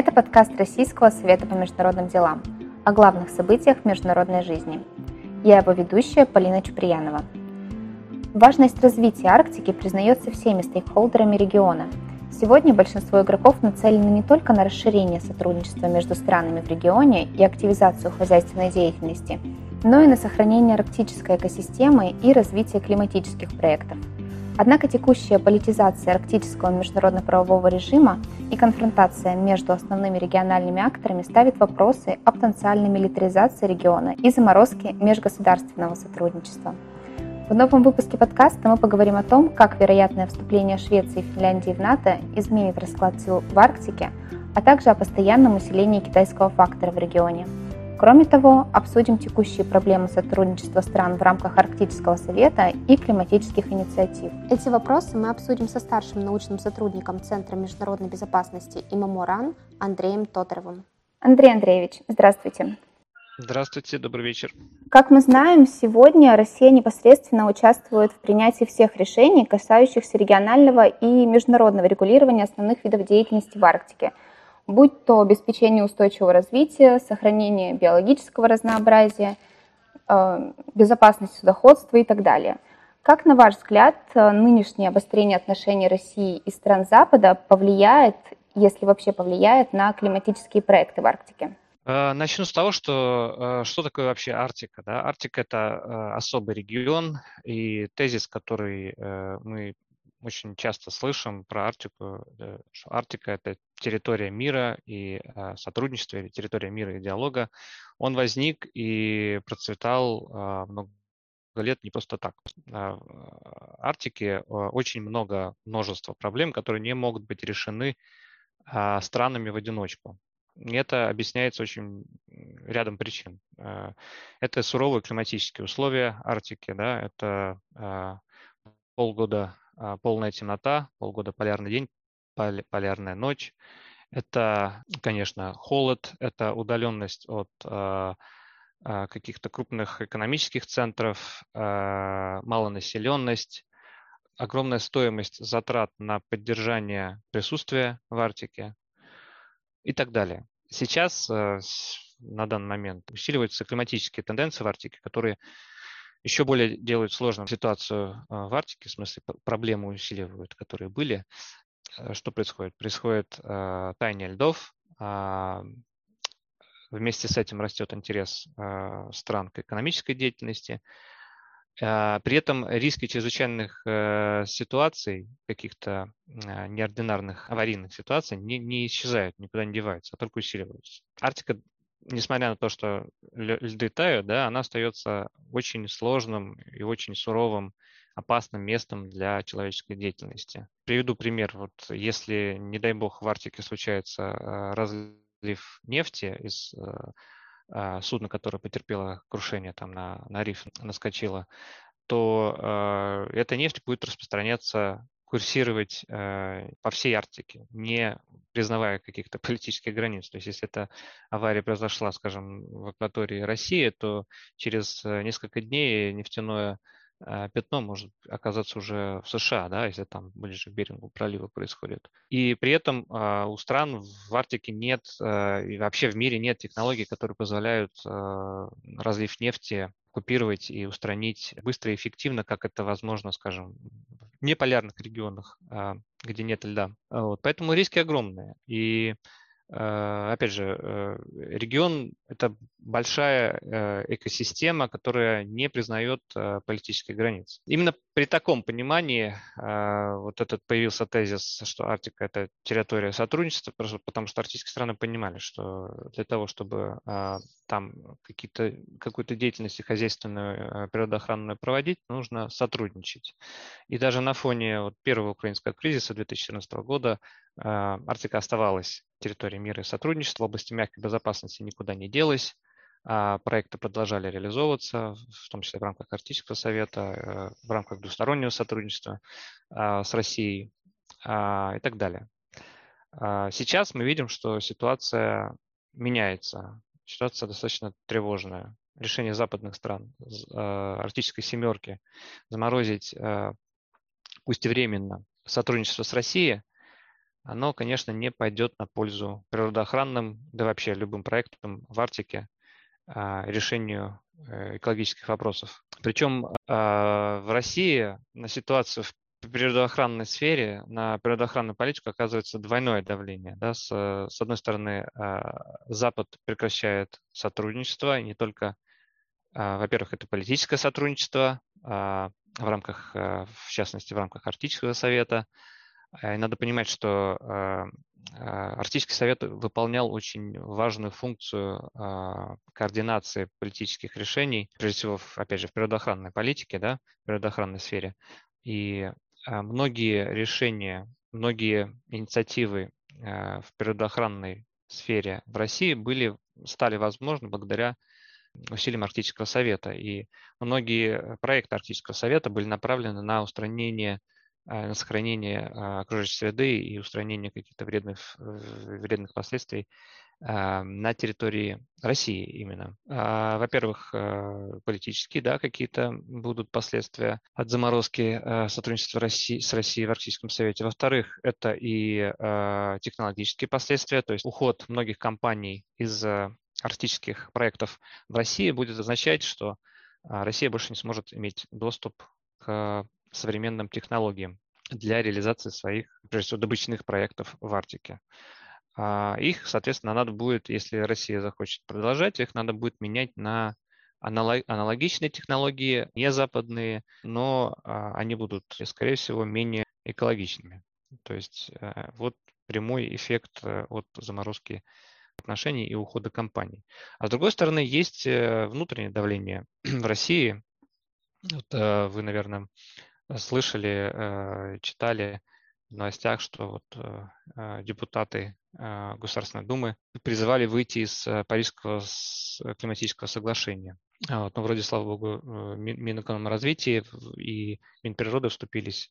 Это подкаст Российского совета по международным делам о главных событиях международной жизни. Я его ведущая Полина Чуприянова. Важность развития Арктики признается всеми стейкхолдерами региона. Сегодня большинство игроков нацелены не только на расширение сотрудничества между странами в регионе и активизацию хозяйственной деятельности, но и на сохранение арктической экосистемы и развитие климатических проектов – Однако текущая политизация арктического международно-правового режима и конфронтация между основными региональными акторами ставит вопросы о потенциальной милитаризации региона и заморозке межгосударственного сотрудничества. В новом выпуске подкаста мы поговорим о том, как вероятное вступление Швеции и Финляндии в НАТО изменит расклад сил в Арктике, а также о постоянном усилении китайского фактора в регионе – Кроме того, обсудим текущие проблемы сотрудничества стран в рамках Арктического совета и климатических инициатив. Эти вопросы мы обсудим со старшим научным сотрудником Центра международной безопасности ИМАМО Андреем Тодоровым. Андрей Андреевич, здравствуйте. Здравствуйте, добрый вечер. Как мы знаем, сегодня Россия непосредственно участвует в принятии всех решений, касающихся регионального и международного регулирования основных видов деятельности в Арктике – будь то обеспечение устойчивого развития, сохранение биологического разнообразия, э, безопасность судоходства и так далее. Как, на ваш взгляд, нынешнее обострение отношений России и стран Запада повлияет, если вообще повлияет, на климатические проекты в Арктике? Э, начну с того, что э, что такое вообще Арктика. Да? Арктика – это особый регион, и тезис, который мы очень часто слышим про Арктику, э, что Арктика – это территория мира и а, сотрудничества, или территория мира и диалога. Он возник и процветал а, много лет не просто так. А, в Арктике очень много, множество проблем, которые не могут быть решены странами в одиночку. И это объясняется очень рядом причин. Это суровые климатические условия Арктики, да, это полгода а, полная темнота, полгода полярный день, полярная ночь. Это, конечно, холод, это удаленность от а, а, каких-то крупных экономических центров, малонаселенность, огромная стоимость затрат на поддержание присутствия в Арктике и так далее. Сейчас на данный момент усиливаются климатические тенденции в Арктике, которые еще более делают сложную ситуацию а, в Арктике, в смысле проблемы усиливают, которые были. Э, что происходит? Происходит э, таяние льдов, э, вместе с этим растет интерес э, стран к экономической деятельности. Э, при этом риски чрезвычайных э, ситуаций, каких-то неординарных аварийных ситуаций не, не исчезают, никуда не деваются, а только усиливаются. Арктика несмотря на то, что льды тают, да, она остается очень сложным и очень суровым, опасным местом для человеческой деятельности. Приведу пример. Вот если, не дай бог, в Арктике случается э, разлив нефти из э, э, судна, которое потерпело крушение там на, на риф, наскочило, то э, эта нефть будет распространяться курсировать э, по всей Арктике, не признавая каких-то политических границ. То есть если эта авария произошла, скажем, в акватории России, то через э, несколько дней нефтяное пятно может оказаться уже в США, да, если там ближе к берегу пролива происходит. И при этом э, у стран в Арктике нет, э, и вообще в мире нет технологий, которые позволяют разлив нефти купировать и устранить быстро и эффективно, как это возможно, скажем, в неполярных регионах, а, где нет льда. Вот. Поэтому риски огромные. И опять же, э, регион – это большая э, экосистема, которая не признает политических границ. Именно при таком понимании вот этот появился тезис, что Арктика – это территория сотрудничества, потому что арктические страны понимали, что для того, чтобы там какие-то, какую-то деятельность хозяйственную, природоохранную проводить, нужно сотрудничать. И даже на фоне вот первого украинского кризиса 2014 года Арктика оставалась территории мира и сотрудничества в области мягкой безопасности никуда не делась. А, проекты продолжали реализовываться, в том числе в рамках Арктического совета, э, в рамках двустороннего сотрудничества а, с Россией а, и так далее. Сейчас мы видим, что ситуация меняется. Ситуация достаточно тревожная. Решение западных стран, Арктической семерки, заморозить, пусть и временно, сотрудничество с Россией, оно, конечно, не пойдет на пользу природоохранным, да вообще любым проектам в Арктике, а, решению э, экологических вопросов. Причем а, в России на ситуацию в природоохранной сфере, на природоохранную политику оказывается двойное давление. Да? С, с одной стороны, а, Запад прекращает сотрудничество, и не только, во-первых, это политическое сотрудничество в рамках, в частности, в рамках Арктического совета, надо понимать, что а, Арктический совет выполнял очень важную функцию а, координации политических решений, прежде всего, опять же, в природоохранной политике, да, в природоохранной сфере. И а, многие решения, многие инициативы в природоохранной сфере в России были, стали возможны благодаря усилиям Арктического совета. И многие проекты Арктического совета были направлены на устранение на сохранение а, окружающей среды и устранение каких-то вредных, вредных последствий а, на территории России именно. Во-первых, политические, да, какие-то будут последствия от заморозки сотрудничества России, с Россией в Арктическом совете. Во-вторых, это и технологические последствия, то есть уход многих компаний из арктических проектов в России будет означать, что Россия больше не сможет иметь доступ к современным технологиям для реализации своих, прежде всего, добычных проектов в Арктике. А, их, соответственно, надо будет, если Россия захочет продолжать, их надо будет менять на аналогичные технологии, не западные, но а, они будут, скорее всего, менее экологичными. То есть э, вот прямой эффект э, от заморозки отношений и ухода компаний. А с другой стороны, есть э, внутреннее давление в России. Вот, вы, наверное, слышали, э, читали в новостях, что вот э, э, депутаты Государственной Думы призывали выйти из Парижского климатического соглашения. А вот, ну, вроде, слава богу, Минэкономразвития и Минприроды вступились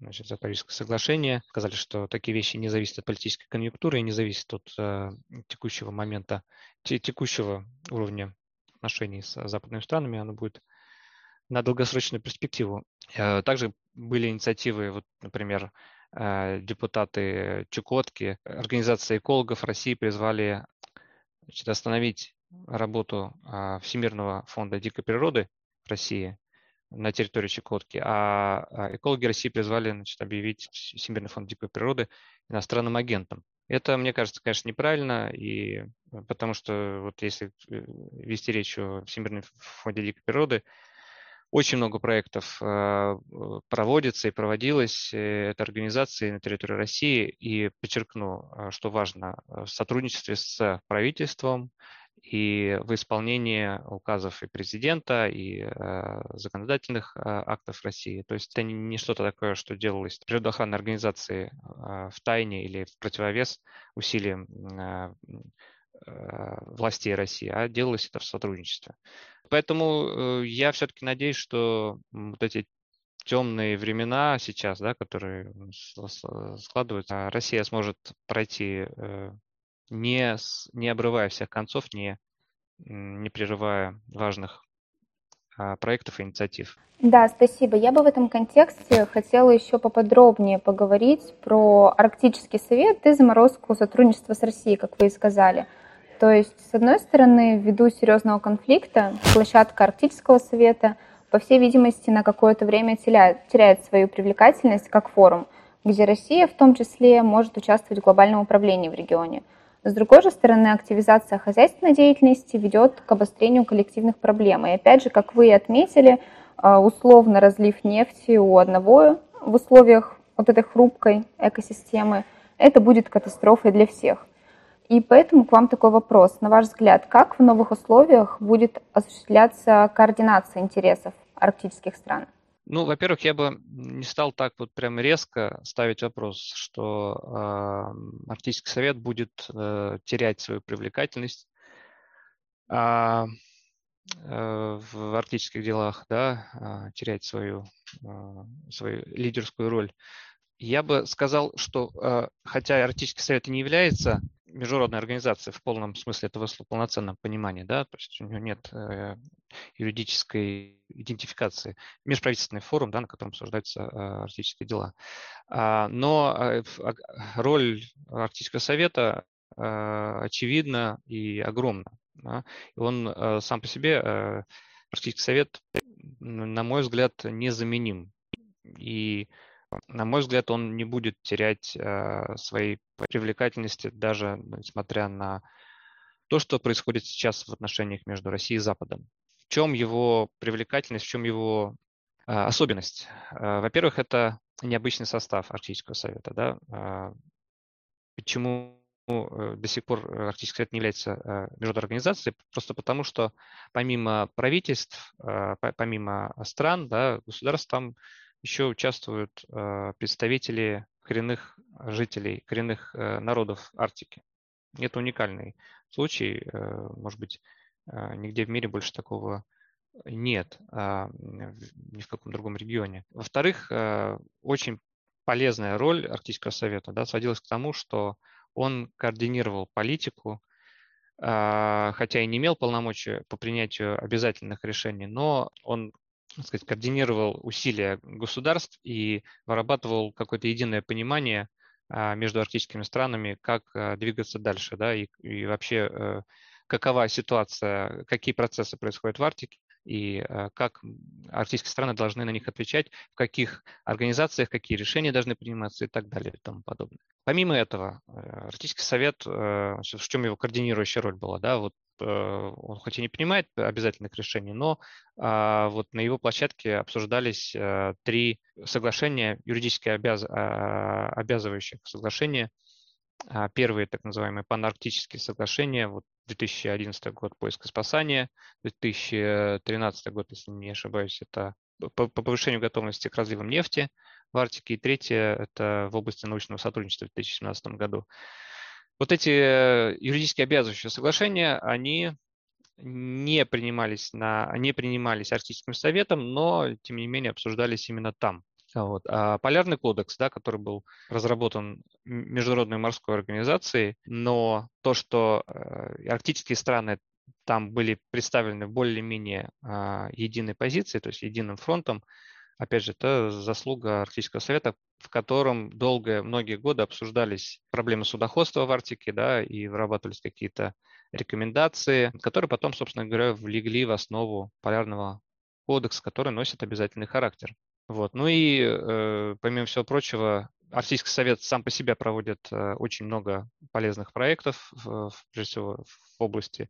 значит, за Парижское соглашение, сказали, что такие вещи не зависят от политической конъюнктуры и не зависят от э, текущего момента, текущего уровня отношений с западными странами, оно будет на долгосрочную перспективу. Э, также были инициативы, вот, например, э, депутаты Чукотки, Организация экологов России призвали значит, остановить работу а, Всемирного фонда дикой природы в России на территории Чукотки, а, а экологи России призвали значит, объявить Всемирный фонд дикой природы иностранным агентом. Это, мне кажется, конечно, неправильно, и потому что вот если э, вести речь о Всемирном фонде дикой природы, очень много проектов э, проводится и проводилось э, этой организацией на территории России. И подчеркну, э, что важно, в сотрудничестве с правительством и в исполнении указов и президента, и законодательных актов России. То есть это не что-то такое, что делалось природоохранной организации в тайне или в противовес усилиям властей России, а делалось это в сотрудничестве. Поэтому э, я все-таки надеюсь, что вот эти темные времена сейчас, да, которые складываются, Россия сможет пройти э, не, не обрывая всех концов, не, не прерывая важных а, проектов и инициатив. Да, спасибо. Я бы в этом контексте хотела еще поподробнее поговорить про Арктический совет и заморозку сотрудничества с Россией, как вы и сказали. То есть, с одной стороны, ввиду серьезного конфликта, площадка Арктического совета, по всей видимости, на какое-то время теряет, теряет свою привлекательность как форум, где Россия в том числе может участвовать в глобальном управлении в регионе. С другой же стороны, активизация хозяйственной деятельности ведет к обострению коллективных проблем. И опять же, как вы отметили, э, условно разлив нефти у одного в условиях вот этой хрупкой экосистемы, это будет катастрофой для всех. И поэтому к вам такой вопрос. На ваш взгляд, как в новых условиях будет осуществляться координация интересов арктических стран? Ну, во-первых, я бы не стал так вот прям резко ставить вопрос, что э, Арктический совет будет э, терять свою привлекательность э, э, в арктических делах, да, э, терять свою, э, свою лидерскую роль. Я бы сказал, что хотя Арктический совет и не является международной организацией в полном смысле этого слова, полноценном понимании, да, то есть у него нет юридической идентификации. Межправительственный форум, да, на котором обсуждаются арктические дела. А, но роль Арктического совета очевидна и огромна. Да? Он э, сам по себе, э, Арктический совет, на мой взгляд, незаменим. И, на мой взгляд, он не будет терять э, своей привлекательности, даже несмотря на то, что происходит сейчас в отношениях между Россией и Западом. В чем его привлекательность, в чем его особенность? Во-первых, это необычный состав Арктического совета. Да? Почему Э, до сих пор э, Арктический совет не является э, международной организацией, просто потому что помимо правительств, помимо стран, да, государств, там еще участвуют представители коренных жителей, коренных народов Арктики. Это уникальный случай, может быть, нигде в мире больше такого нет, а, ни в каком другом регионе. Во-вторых, очень полезная роль Арктического совета да, сводилась к тому, что он координировал политику, а, хотя и не имел полномочий по принятию обязательных решений, но он так сказать, координировал усилия государств и вырабатывал какое-то единое понимание а, между арктическими странами, как а, двигаться дальше, да, и, и вообще э, какова ситуация, какие процессы происходят в Арктике, и э, как арктические страны должны на них отвечать, в каких организациях, какие решения должны приниматься и так далее и тому подобное. Помимо этого, э, Арктический совет, э, в чем его координирующая роль была, да, вот он хоть и не принимает обязательных решений, но а, вот на его площадке обсуждались три соглашения, юридически обяз, а, обязывающих соглашения. А, первые так называемые панарктические соглашения, вот 2011 год поиск и спасания, 2013 год, если не ошибаюсь, это по, повышению готовности к разливам нефти в Арктике, и третье – это в области научного сотрудничества в 2017 году. Вот эти э, юридически обязывающие соглашения, они не принимались, на, не принимались Арктическим советом, но, тем не менее, обсуждались именно там. Вот. А полярный кодекс, да, который был разработан Международной морской организацией, но то, что э, арктические страны там были представлены более-менее э, единой позиции, то есть единым фронтом, опять же, это заслуга Арктического совета, в котором долго, многие годы обсуждались проблемы судоходства в Арктике, да, и вырабатывались какие-то рекомендации, которые потом, собственно говоря, влегли в основу полярного кодекса, который носит обязательный характер. Вот. Ну и, э, помимо всего прочего, Арктический совет сам по себе проводит э, очень много полезных проектов, в, прежде всего в области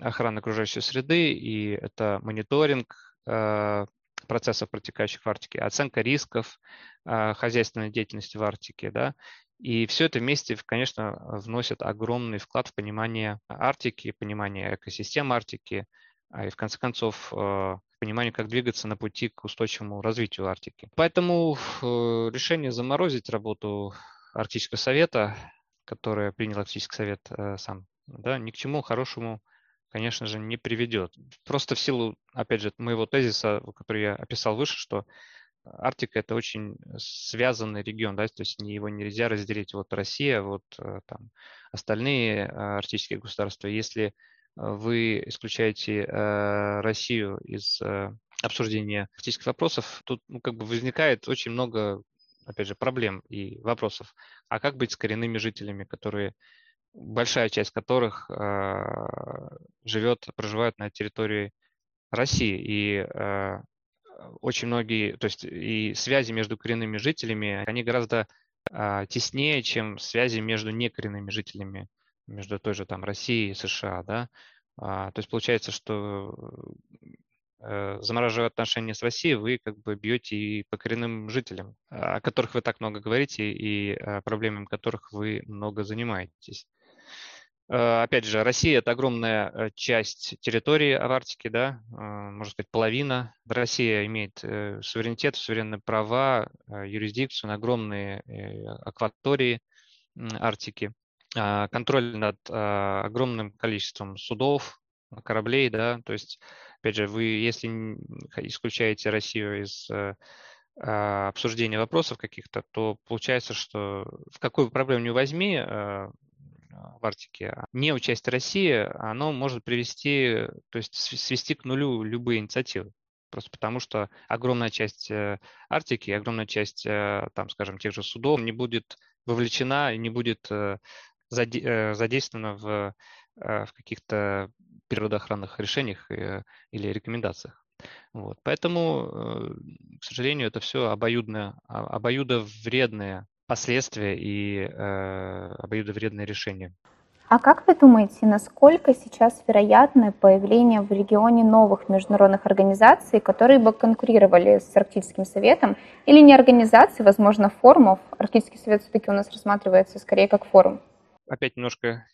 охраны окружающей среды, и это мониторинг э, процессов, протекающих в Арктике, оценка рисков э, хозяйственной деятельности в Арктике, да, и все это вместе, конечно, вносит огромный вклад в понимание Арктики, понимание экосистем Арктики, а и в конце концов э, пониманию, как двигаться на пути к устойчивому развитию Арктики. Поэтому э, решение заморозить работу Арктического совета, которое принял Арктический совет э, сам, да, ни к чему хорошему, конечно же, не приведет. Просто в силу, опять же, моего тезиса, который я описал выше, что Арктика это очень связанный регион, да, то есть его нельзя разделить вот Россия, вот там остальные арктические государства. Если вы исключаете э, Россию из э, обсуждения политических вопросов, тут ну, как бы возникает очень много, опять же, проблем и вопросов. А как быть с коренными жителями, которые большая часть которых э, живет, проживает на территории России. И э, очень многие, то есть и связи между коренными жителями, они гораздо э, теснее, чем связи между некоренными жителями между той же там Россией и США, да. А, то есть получается, что э, замораживая отношения с Россией, вы как бы бьете и по коренным жителям, о которых вы так много говорите и проблемами которых вы много занимаетесь. Э, опять же, Россия – это огромная э, часть территории в Арктике, да, можно сказать, половина. Россия имеет суверенитет, суверенные права, юрисдикцию на огромные акватории Арктики. А, контроль над а, огромным количеством судов, кораблей, да, то есть, опять же, вы, если исключаете Россию из э, а, обсуждения вопросов каких-то, то получается, что в какую проблему не возьми в Арктике, не участие России, оно может привести, то есть свести к нулю любые инициативы. Просто потому что огромная часть э, Арктики, огромная часть, э, там, скажем, тех же судов не будет вовлечена и не будет э, задействована в, в каких-то природоохранных решениях или рекомендациях. Вот. Поэтому, к сожалению, это все обоюдно, обоюдовредные последствия и обоюдовредные решения. А как вы думаете, насколько сейчас вероятно появление в регионе новых международных организаций, которые бы конкурировали с Арктическим советом, или не организаций, возможно, форумов? Арктический совет все-таки у нас рассматривается скорее как форум. Опять немножко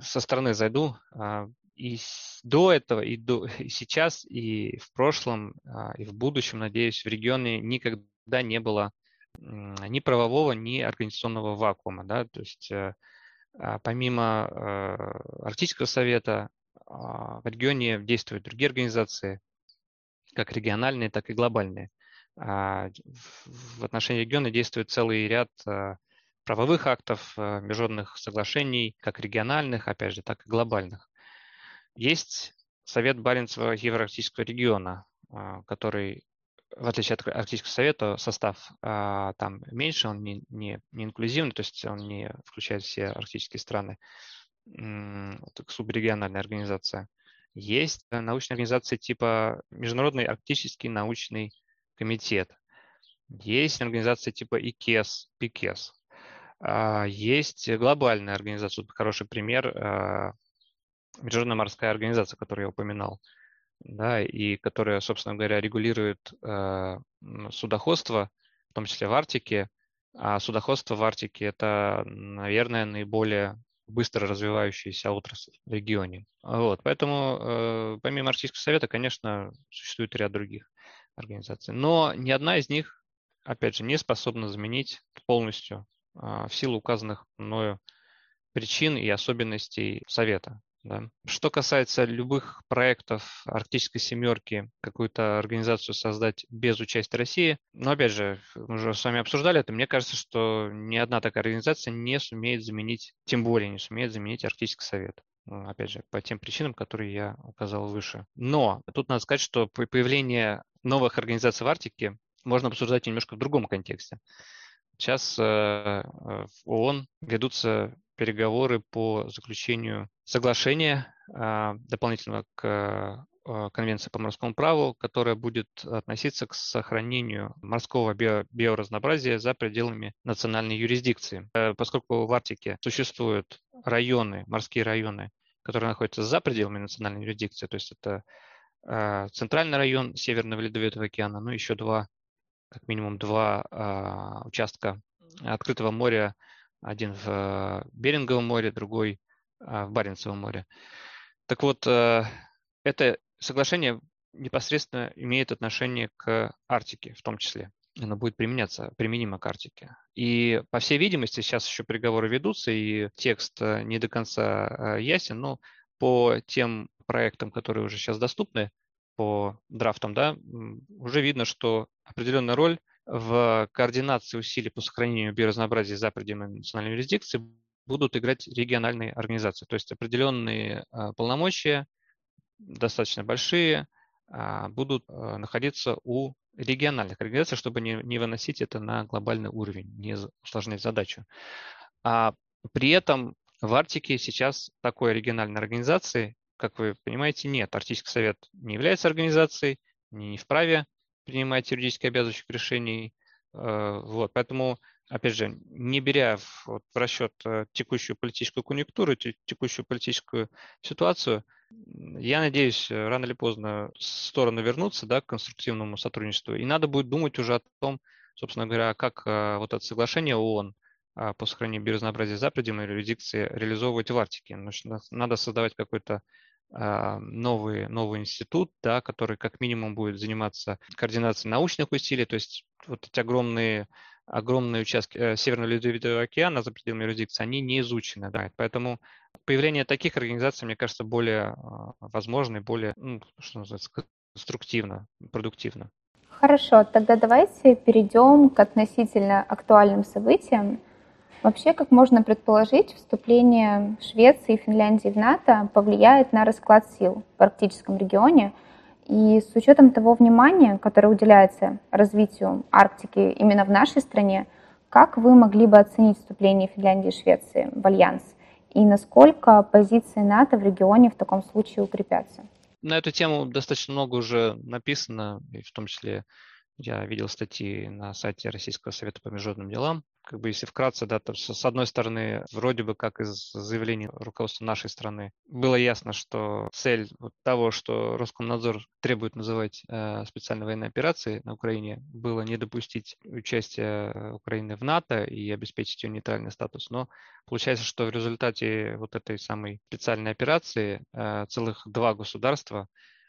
со стороны зайду. А, и до этого, и, до, и сейчас, и в прошлом, а, и в будущем, надеюсь, в регионе никогда не было ни правового, ни организационного вакуума. Да? То есть э, а, помимо э, Арктического совета в регионе действуют другие организации, как региональные, так и глобальные. В отношении региона действует целый ряд правовых актов, международных соглашений, как региональных, опять же, так и глобальных. Есть Совет Баренцева Евроарктического региона, который в отличие от Арктического совета, состав а, там меньше, он не, не, не инклюзивный, то есть он не включает все арктические страны. Это субрегиональная организация. Есть научные организации типа Международный арктический научный комитет. Есть организации типа ИКЕС, ПИКЕС. А, есть глобальная организация, хороший пример, а, Международная морская организация, которую я упоминал да, и которая, собственно говоря, регулирует э, судоходство, в том числе в Арктике. А судоходство в Арктике – это, наверное, наиболее быстро развивающаяся отрасль в регионе. Вот, поэтому э, помимо Арктического совета, конечно, существует ряд других организаций. Но ни одна из них, опять же, не способна заменить полностью в силу указанных мною причин и особенностей совета. Да. Что касается любых проектов Арктической семерки, какую-то организацию создать без участия России, но опять же, мы уже с вами обсуждали это, мне кажется, что ни одна такая организация не сумеет заменить, тем более не сумеет заменить Арктический совет. Ну, опять же, по тем причинам, которые я указал выше. Но тут надо сказать, что появление новых организаций в Арктике можно обсуждать немножко в другом контексте. Сейчас э, э, в ООН ведутся переговоры по заключению соглашения а, дополнительного к а, Конвенции по морскому праву, которая будет относиться к сохранению морского био биоразнообразия за пределами национальной юрисдикции. Э, поскольку в Арктике существуют районы, морские районы, которые находятся за пределами национальной юрисдикции, то есть это центральный район Северного Ледовитого океана, ну еще два, как минимум два участка открытого моря один в э, Беринговом море, другой а, в Баренцевом море. Так вот, э, это соглашение непосредственно имеет отношение к Арктике в том числе. Оно будет применяться, применимо к Арктике. И, по всей видимости, сейчас еще переговоры ведутся, и текст э, не до конца ясен, но по тем проектам, которые уже сейчас доступны, по драфтам, да, уже видно, что определенная роль в координации усилий по сохранению биоразнообразия за пределами национальной юрисдикции будут играть региональные организации. То есть определенные а, полномочия, достаточно большие, а, будут а, находиться у региональных организаций, чтобы не, не выносить это на глобальный уровень, не усложнять задачу. А при этом в Арктике сейчас такой региональной организации, как вы понимаете, нет. Арктический совет не является организацией, не вправе принимать юридически обязывающих решений. Э, вот, поэтому, опять же, не беря в, вот, в расчет э, текущую политическую конъюнктуру, текущую политическую ситуацию, я надеюсь, э, рано или поздно стороны вернутся да, к конструктивному сотрудничеству. И надо будет думать уже о том, собственно говоря, как вот это соглашение ООН по сохранению биоразнообразия за пределами юрисдикции реализовывать в Арктике. Надо создавать какой-то а, новый, новый институт, да, который как минимум будет заниматься координацией научных усилий, то есть вот эти огромные, огромные участки э, Северного Ледовитого океана за пределами юрисдикции, они не изучены. Да, поэтому появление таких организаций, мне кажется, более а, возможно и более, ну, что называется, конструктивно, продуктивно. Хорошо, тогда давайте перейдем к относительно актуальным событиям. Вообще, как можно предположить, вступление Швеции и Финляндии в НАТО повлияет на расклад сил в арктическом регионе. И с учетом того внимания, которое уделяется развитию Арктики именно в нашей стране, как вы могли бы оценить вступление Финляндии и Швеции в Альянс? И насколько позиции НАТО в регионе в таком случае укрепятся? На эту тему достаточно много уже написано, и в том числе я видел статьи на сайте Российского совета по международным делам. Как бы если вкратце, да, то с одной стороны, вроде бы как из заявлений руководства нашей страны было ясно, что цель вот того, что Роскомнадзор требует называть э, специальной военной операцией на Украине, было не допустить участия Украины в НАТО и обеспечить ее нейтральный статус. Но получается, что в результате вот этой самой специальной операции э, целых два государства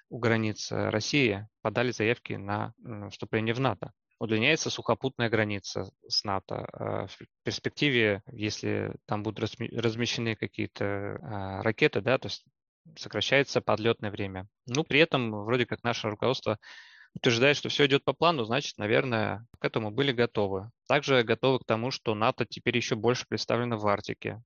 у границ России подали заявки на вступление в НАТО. Удлиняется сухопутная граница с НАТО. Э, в перспективе, если там будут размещены какие-то э, ракеты, да, то есть сокращается подлетное время. Ну, при этом вроде как наше руководство утверждает, что все идет по плану, значит, наверное, к этому были готовы. Также готовы к тому, что НАТО теперь еще больше представлено в Арктике.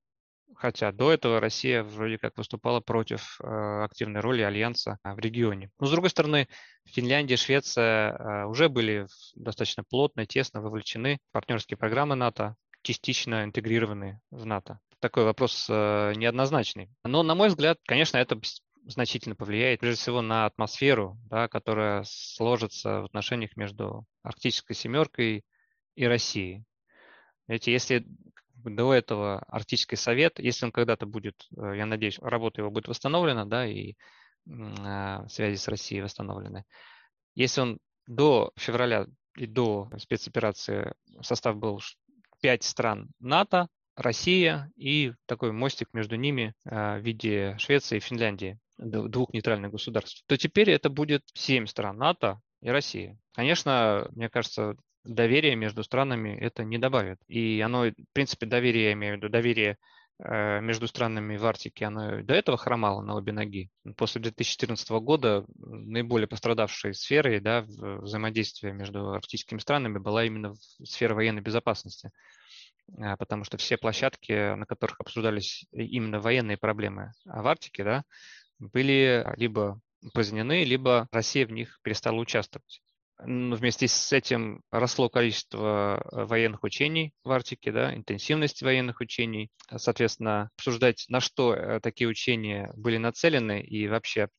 Хотя до этого Россия вроде как выступала против э, активной роли Альянса в регионе. Но с другой стороны, Финляндия, Швеция э, уже были достаточно плотно, тесно вовлечены в партнерские программы НАТО, частично интегрированы в НАТО. Такой вопрос э, неоднозначный. Но, на мой взгляд, конечно, это значительно повлияет, прежде всего, на атмосферу, да, которая сложится в отношениях между Арктической семеркой и Россией. Видите, если до этого Арктический совет, если он когда-то будет, э, я надеюсь, работа его будет восстановлена, да, и э, связи с Россией восстановлены. Если он до февраля и до спецоперации состав был пять стран НАТО, Россия и такой мостик между ними э, в виде Швеции и Финляндии, двух нейтральных государств, то теперь это будет семь стран НАТО и Россия. Конечно, мне кажется, доверия между странами это не добавит. И оно, в принципе, доверие, я имею в виду, доверие э, между странами в Арктике, оно до этого хромало на обе ноги. После 2014 года наиболее пострадавшей сферой да, взаимодействия между арктическими странами была именно сфера военной безопасности а, потому что все площадки, на которых обсуждались именно военные проблемы в Арктике, да, были либо упразднены, либо Россия в них перестала участвовать. Вместе с этим росло количество э, военных учений в Арктике, да, интенсивность военных учений. Соответственно, обсуждать, на что э, такие учения были нацелены и вообще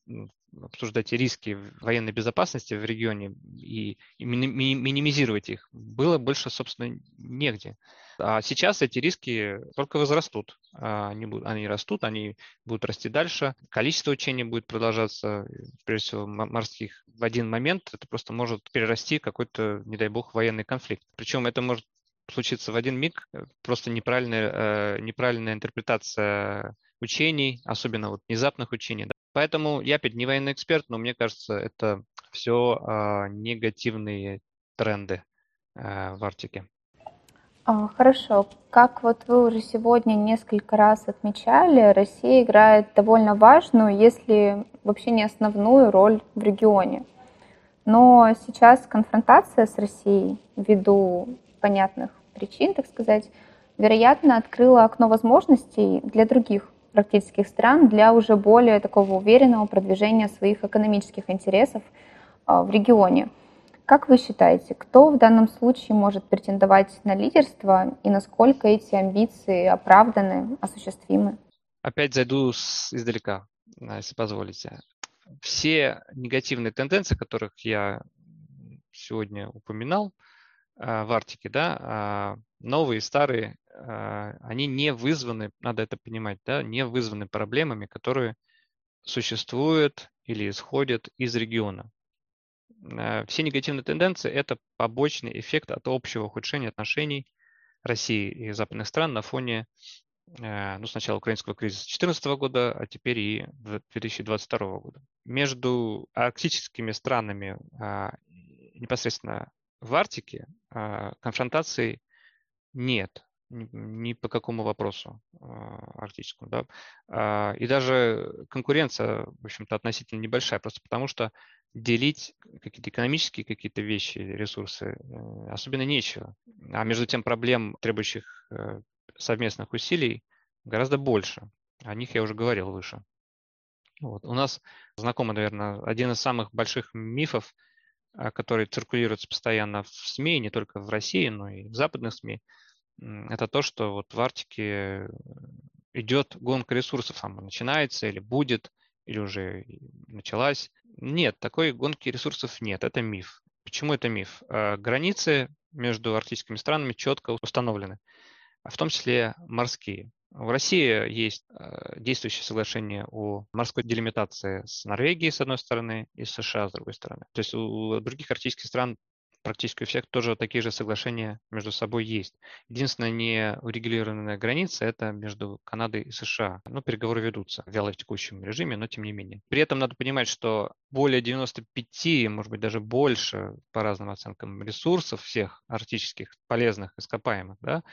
обсуждать риски военной безопасности в регионе и, минимизировать их было больше, собственно, негде. А сейчас эти риски только возрастут. А, они, будут, они растут, они будут расти дальше. Количество учений будет продолжаться, прежде всего, морских. В один момент это просто может перерасти в какой-то, не дай бог, военный конфликт. Причем это может случиться в один миг, просто неправильная, э, неправильная интерпретация учений, особенно вот внезапных учений. Поэтому я опять не военный эксперт, но мне кажется, это все а, негативные тренды а, в Арктике. А, хорошо. Как вот вы уже сегодня несколько раз отмечали, Россия играет довольно важную, если вообще не основную роль в регионе. Но сейчас конфронтация с Россией ввиду понятных причин, так сказать, вероятно, открыла окно возможностей для других практических стран для уже более такого уверенного продвижения своих экономических интересов а, в регионе. Как вы считаете, кто в данном случае может претендовать на лидерство и насколько эти амбиции оправданы, осуществимы? Опять зайду с, издалека, если позволите. Все негативные тенденции, которых я сегодня упоминал а, в Арктике, да, а, новые, старые, а, они не вызваны, надо это понимать, да, не вызваны проблемами, которые существуют или исходят из региона. А, все негативные тенденции – это побочный эффект от общего ухудшения отношений России и западных стран на фоне а, ну, сначала украинского кризиса 2014 года, а теперь и 2022 года. Между арктическими странами непосредственно в Арктике конфронтации нет. ни, по какому вопросу арктическому. Да? И даже конкуренция, в общем-то, относительно небольшая, просто потому что делить какие-то экономические какие-то вещи, ресурсы э, особенно нечего. А между тем проблем, требующих э, совместных усилий, гораздо больше. О них я уже говорил выше. Вот. У нас знакомый, наверное, один из самых больших мифов, который циркулирует постоянно в СМИ, не только в России, но и в западных СМИ, это то, что вот в Арктике идет гонка ресурсов, она начинается или будет, или уже началась. Нет, такой гонки ресурсов нет, это миф. Почему это миф? А, границы между арктическими странами четко установлены, в том числе морские. В России есть а, действующее соглашение о морской делимитации с Норвегией, с одной стороны, и с США, с другой стороны. То есть у других арктических стран практически у всех тоже такие же соглашения между собой есть. Единственная не урегулированная граница – это между Канадой и США. Ну, переговоры ведутся в вяло текущем режиме, но тем не менее. При этом надо понимать, что более 95, может быть, даже больше, по разным оценкам, ресурсов всех арктических полезных ископаемых, да,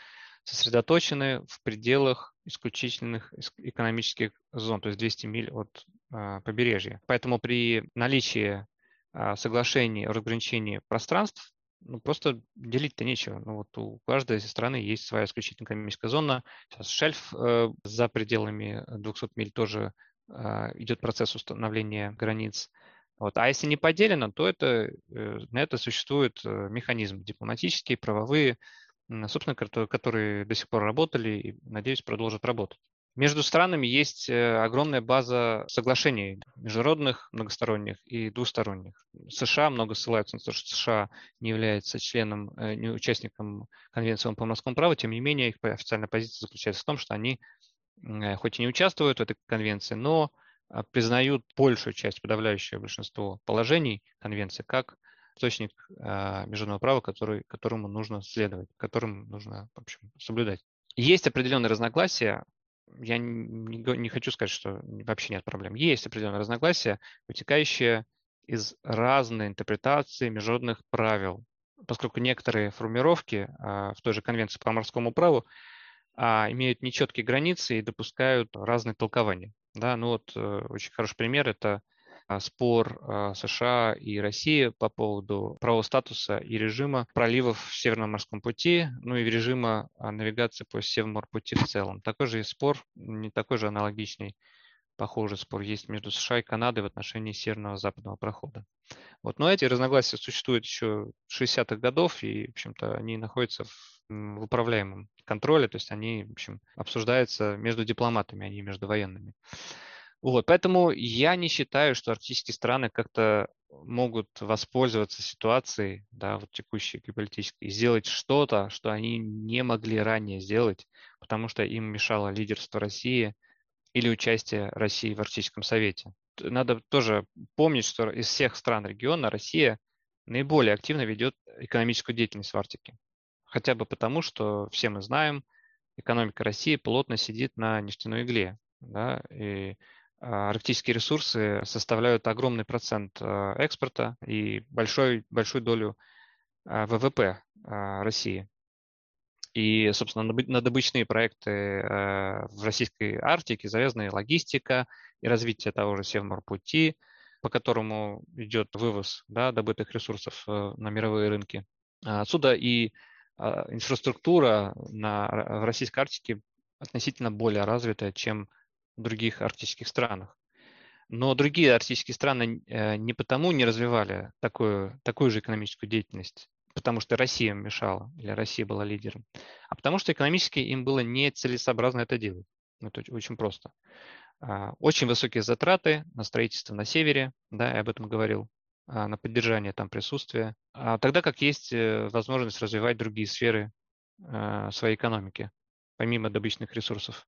сосредоточены в пределах исключительных экономических зон, то есть 200 миль от э, побережья. Поэтому при наличии а, соглашений о разграничении пространств, ну, просто делить-то нечего. Ну, вот у каждой страны есть своя исключительная экономическая зона. Сейчас шельф э, за пределами 200 миль тоже э, идет процесс установления границ. Вот. А если не поделено, то это, э, на это существует э, механизм дипломатические, правовые, собственно, которые, до сих пор работали и, надеюсь, продолжат работать. Между странами есть э, огромная база соглашений международных, многосторонних и двусторонних. США много ссылаются на то, что США не является членом, э, не участником Конвенции по морскому праву, тем не менее их официальная позиция заключается в том, что они э, хоть и не участвуют в этой конвенции, но признают большую часть, подавляющее большинство положений конвенции как источник международного права, который, которому нужно следовать, которым нужно в общем, соблюдать. Есть определенные разногласия я не, не хочу сказать, что вообще нет проблем. Есть определенные разногласия, вытекающие из разной интерпретации международных правил, поскольку некоторые формировки а, в той же Конвенции по морскому праву а, имеют нечеткие границы и допускают разные толкования. Да, ну вот э, очень хороший пример – это а, спор а, США и России по поводу правового статуса и режима проливов в Северном морском пути, ну и режима а, навигации по Северному пути в целом. Такой же спор, не такой же аналогичный, похожий спор есть между США и Канадой в отношении Северного западного прохода. Вот. Но эти разногласия существуют еще с 60-х годов, и, в общем-то, они находятся в, в управляемом контроле, то есть они, в общем, обсуждаются между дипломатами, а не между военными. Вот, поэтому я не считаю, что арктические страны как-то могут воспользоваться ситуацией, да, вот текущей геополитической, и сделать что-то, что они не могли ранее сделать, потому что им мешало лидерство России или участие России в Арктическом совете. Надо тоже помнить, что из всех стран региона Россия наиболее активно ведет экономическую деятельность в Арктике. Хотя бы потому, что все мы знаем, экономика России плотно сидит на нефтяной игле. Да, и арктические ресурсы составляют огромный процент а, экспорта и большой, большую долю а, ВВП России. И, собственно, на добычные проекты в российской Арктике завязаны логистика и развитие того же Севморпути, по которому идет вывоз да, добытых ресурсов э, на мировые рынки. Отсюда и инфраструктура на, в российской Арктике относительно более развитая, чем других арктических странах. Но другие арктические страны э, не потому не развивали такую, такую же экономическую деятельность, потому что Россия мешала, или Россия была лидером, а потому что экономически им было нецелесообразно это делать. Это очень просто. А, очень высокие затраты на строительство на севере, да, я об этом говорил, а, на поддержание там присутствия, а тогда как есть э, возможность развивать другие сферы э, своей экономики, помимо добычных ресурсов.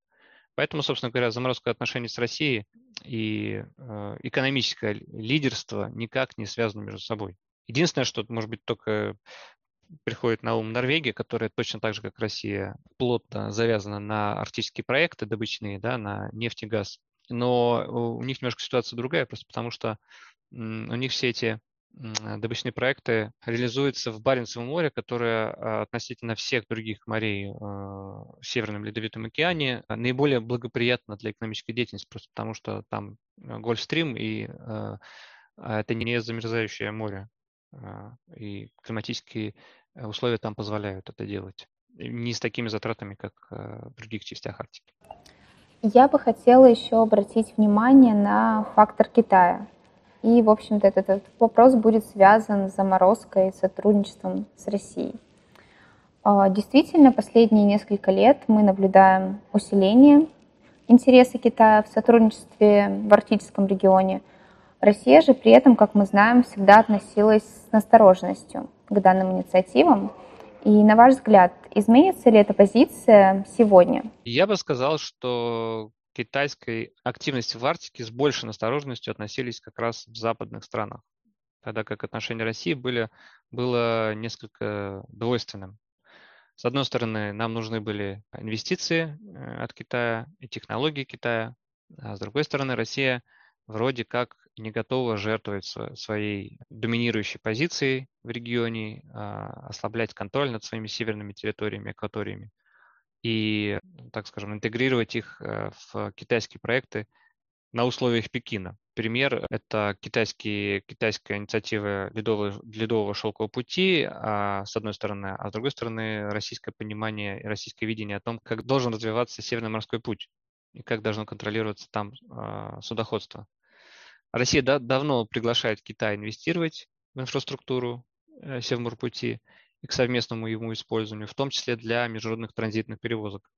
Поэтому, собственно говоря, заморозка отношений с Россией и э, экономическое лидерство никак не связаны между собой. Единственное, что, может быть, только приходит на ум Норвегия, которая точно так же, как Россия, плотно завязана на арктические проекты добычные, да, на нефть и газ. Но у них немножко ситуация другая, просто потому что у них все эти добычные проекты реализуются в Баренцевом море, которое а, относительно всех других морей а, в Северном Ледовитом океане наиболее благоприятно для экономической деятельности, просто потому что там Гольфстрим и это не замерзающее море, и климатические условия там позволяют это делать. Не с такими затратами, как в других частях Арктики. Я бы хотела еще обратить внимание на фактор Китая. И, в общем-то, этот, этот вопрос будет связан с заморозкой и сотрудничеством с Россией. А, действительно, последние несколько лет мы наблюдаем усиление интереса Китая в сотрудничестве в арктическом регионе. Россия же при этом, как мы знаем, всегда относилась с настороженностью к данным инициативам. И на ваш взгляд, изменится ли эта позиция сегодня? Я бы сказал, что китайской активности в Арктике с большей настороженностью относились как раз в западных странах, тогда как отношение России были, было несколько двойственным. С одной стороны, нам нужны были инвестиции э, от Китая и технологии Китая, а с другой стороны, Россия вроде как не готова жертвовать своей доминирующей позицией в регионе, а, ослаблять контроль над своими северными территориями, акваториями и, так скажем, интегрировать их э, в китайские проекты на условиях Пекина. Пример – это китайские, китайская инициатива ледового, ледового шелкового пути, а, с одной стороны, а с другой стороны российское понимание и российское видение о том, как должен развиваться Северный морской путь и как должно контролироваться там а, судоходство. Россия да, давно приглашает Китай инвестировать в инфраструктуру э, Севморпути и к совместному ему использованию, в том числе для международных транзитных перевозок.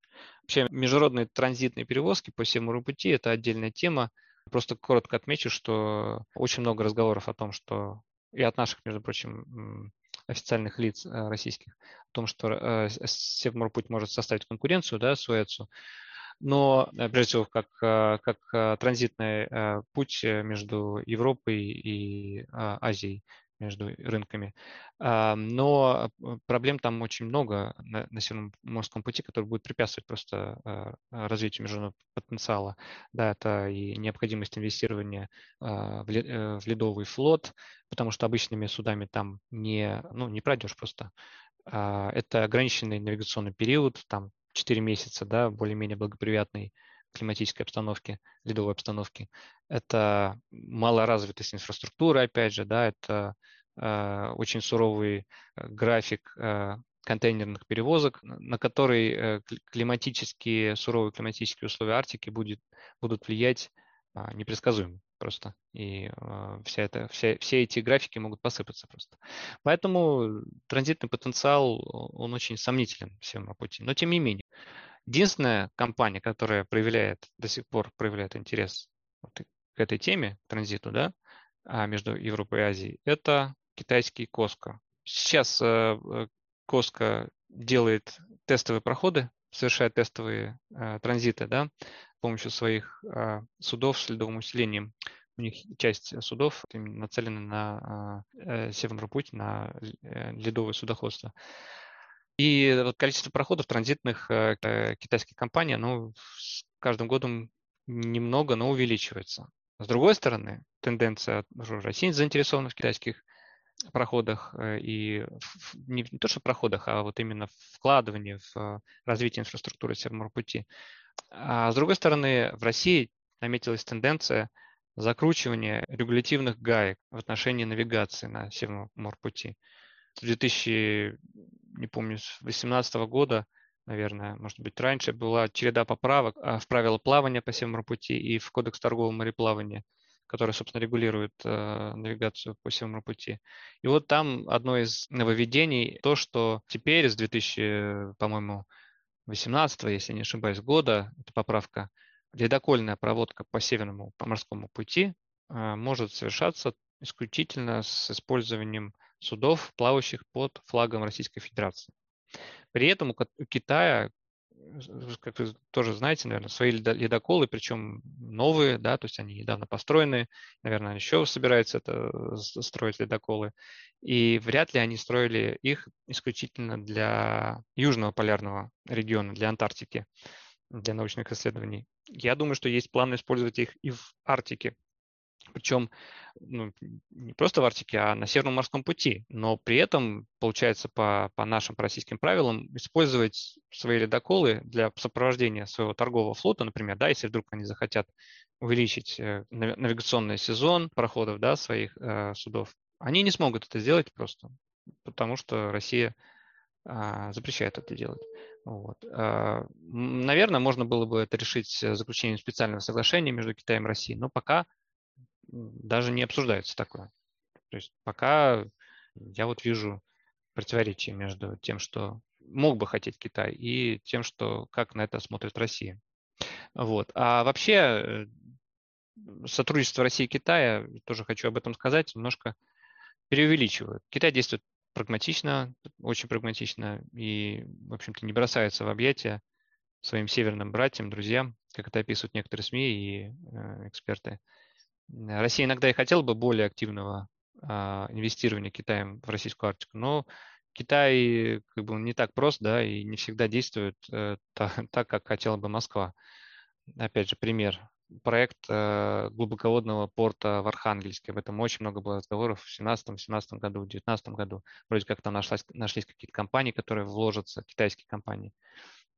Вообще, международные транзитные перевозки по Севморпути – это отдельная тема. Просто коротко отмечу, что очень много разговоров о том, что и от наших, между прочим, официальных лиц э, российских, о том, что э, Севморпуть может составить конкуренцию да, Суэцу но э, прежде всего как, как транзитный путь между Европой и Азией между рынками. А, но проблем там очень много на, Северном морском пути, которые будут препятствовать просто развитию международного потенциала. Да, это и необходимость инвестирования в ледовый флот, потому что обычными судами там не, ну, не пройдешь просто. А, это ограниченный навигационный период, там 4 месяца, да, более-менее благоприятной климатической обстановки, ледовой обстановки. Это малоразвитость инфраструктуры, опять же, да, это э, очень суровый э, график э, контейнерных перевозок, на который э, климатические, суровые климатические условия Арктики будет, будут влиять э, непредсказуемо просто. И э, вся это, вся, все эти графики могут посыпаться просто. Поэтому транзитный потенциал, он очень сомнителен всем на пути. Но тем не менее, единственная компания, которая проявляет, до сих пор проявляет интерес к этой теме, транзиту, да, а между Европой и Азией, это китайский Коска. Сейчас э, Коска делает тестовые проходы, совершает тестовые э, транзиты, да, помощью своих судов с ледовым усилением. У них часть судов нацелены на э, Северный путь, на э, ледовое судоходство. И вот количество проходов транзитных э, китайских компаний, ну, с каждым годом немного, но увеличивается. С другой стороны, тенденция России заинтересована в китайских проходах и не, не то что проходах, а вот именно вкладывании в развитие инфраструктуры Северного пути. А с другой стороны, в России наметилась тенденция закручивания регулятивных гаек в отношении навигации на Северном морпути. В 2000, не помню, 2018 года, наверное, может быть, раньше была череда поправок а, в правила плавания по Северному пути и в Кодекс торгового мореплавания, который, собственно, регулирует э, навигацию по Северному пути. И вот там одно из нововведений то, что теперь с 2000, по-моему, 18 если не ошибаюсь, года, эта поправка, ледокольная проводка по Северному по морскому пути э, может совершаться исключительно с использованием судов, плавающих под флагом Российской Федерации. При этом у Китая как вы тоже знаете, наверное, свои ледоколы, причем новые, да, то есть они недавно построены, наверное, еще собираются это строить ледоколы, и вряд ли они строили их исключительно для южного полярного региона, для Антарктики, для научных исследований. Я думаю, что есть планы использовать их и в Арктике. Причем ну, не просто в Арктике, а на Северном морском пути. Но при этом, получается, по, по нашим российским правилам, использовать свои ледоколы для сопровождения своего торгового флота, например, да, если вдруг они захотят увеличить э, навигационный сезон проходов да, своих э, судов, они не смогут это сделать просто, потому что Россия а, запрещает это делать. Вот. А, наверное, можно было бы это решить заключением специального соглашения между Китаем и Россией, но пока даже не обсуждается такое. То есть пока я вот вижу противоречие между тем, что мог бы хотеть Китай, и тем, что как на это смотрит Россия. Вот. А вообще э, сотрудничество России и Китая, тоже хочу об этом сказать, немножко преувеличивают. Китай действует прагматично, очень прагматично и, в общем-то, не бросается в объятия своим северным братьям, друзьям, как это описывают некоторые СМИ и э, эксперты. Россия иногда и хотела бы более активного а, инвестирования Китаем в российскую Арктику, но Китай как бы не так прост, да, и не всегда действует э, так, как хотела бы Москва. Опять же, пример. Проект э, глубоководного порта в Архангельске. Об этом очень много было разговоров в 2017-2017 году, в 2019 году. Вроде как там нашлась, нашлись какие-то компании, которые вложатся, китайские компании.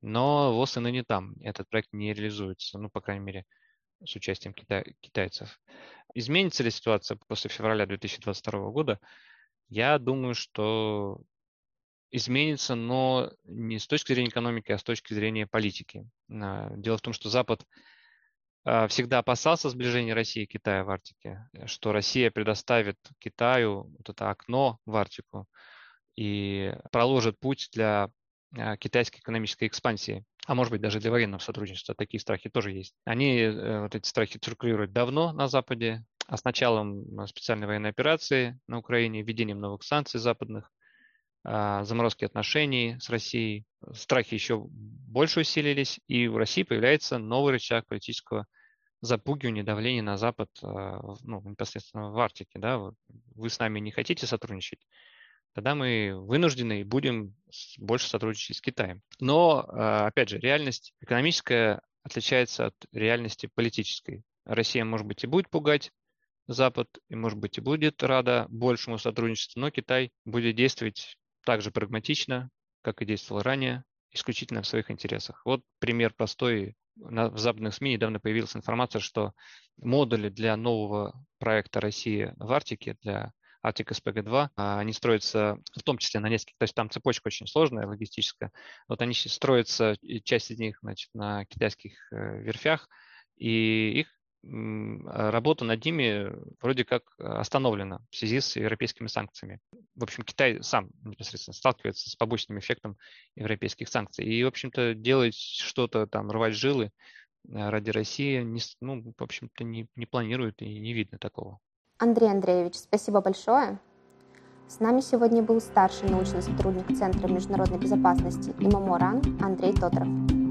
Но ВОЗ и ныне там. Этот проект не реализуется, ну, по крайней мере, с участием кита- китайцев. Изменится ли ситуация после февраля 2022 года? Я думаю, что изменится, но не с точки зрения экономики, а с точки зрения политики. А, дело в том, что Запад а, всегда опасался сближения России и Китая в Арктике, что Россия предоставит Китаю вот это окно в Арктику и проложит путь для китайской экономической экспансии а может быть даже для военного сотрудничества, такие страхи тоже есть. Они, э, вот эти страхи циркулируют давно на Западе, а с началом э, специальной военной операции на Украине, введением новых санкций западных, а, заморозки отношений с Россией, страхи еще больше усилились, и в России появляется новый рычаг политического запугивания, давления на Запад, а, ну, непосредственно в Арктике. Да? Вы с нами не хотите сотрудничать, тогда мы вынуждены и будем больше сотрудничать с Китаем. Но, а, опять же, реальность экономическая отличается от реальности политической. Россия, может быть, и будет пугать Запад, и, может быть, и будет рада большему сотрудничеству, но Китай будет действовать так же прагматично, как и действовал ранее, исключительно в своих интересах. Вот пример простой. В западных СМИ недавно появилась информация, что модули для нового проекта России в Арктике, для Arctic SPG-2, а, они строятся в том числе на нескольких, то есть там цепочка очень сложная, логистическая. Вот они строятся, часть из них значит, на китайских э, верфях, и их работа над ними вроде как остановлена в связи с европейскими санкциями. В общем, Китай сам непосредственно сталкивается с побочным эффектом европейских санкций. И, в общем-то, делать что-то там, рвать жилы э, ради России, не, ну, в общем-то, не, не планирует и не видно такого. Андрей Андреевич, спасибо большое. С нами сегодня был старший научный сотрудник Центра международной безопасности ИМАМО РАН Андрей Тоторов.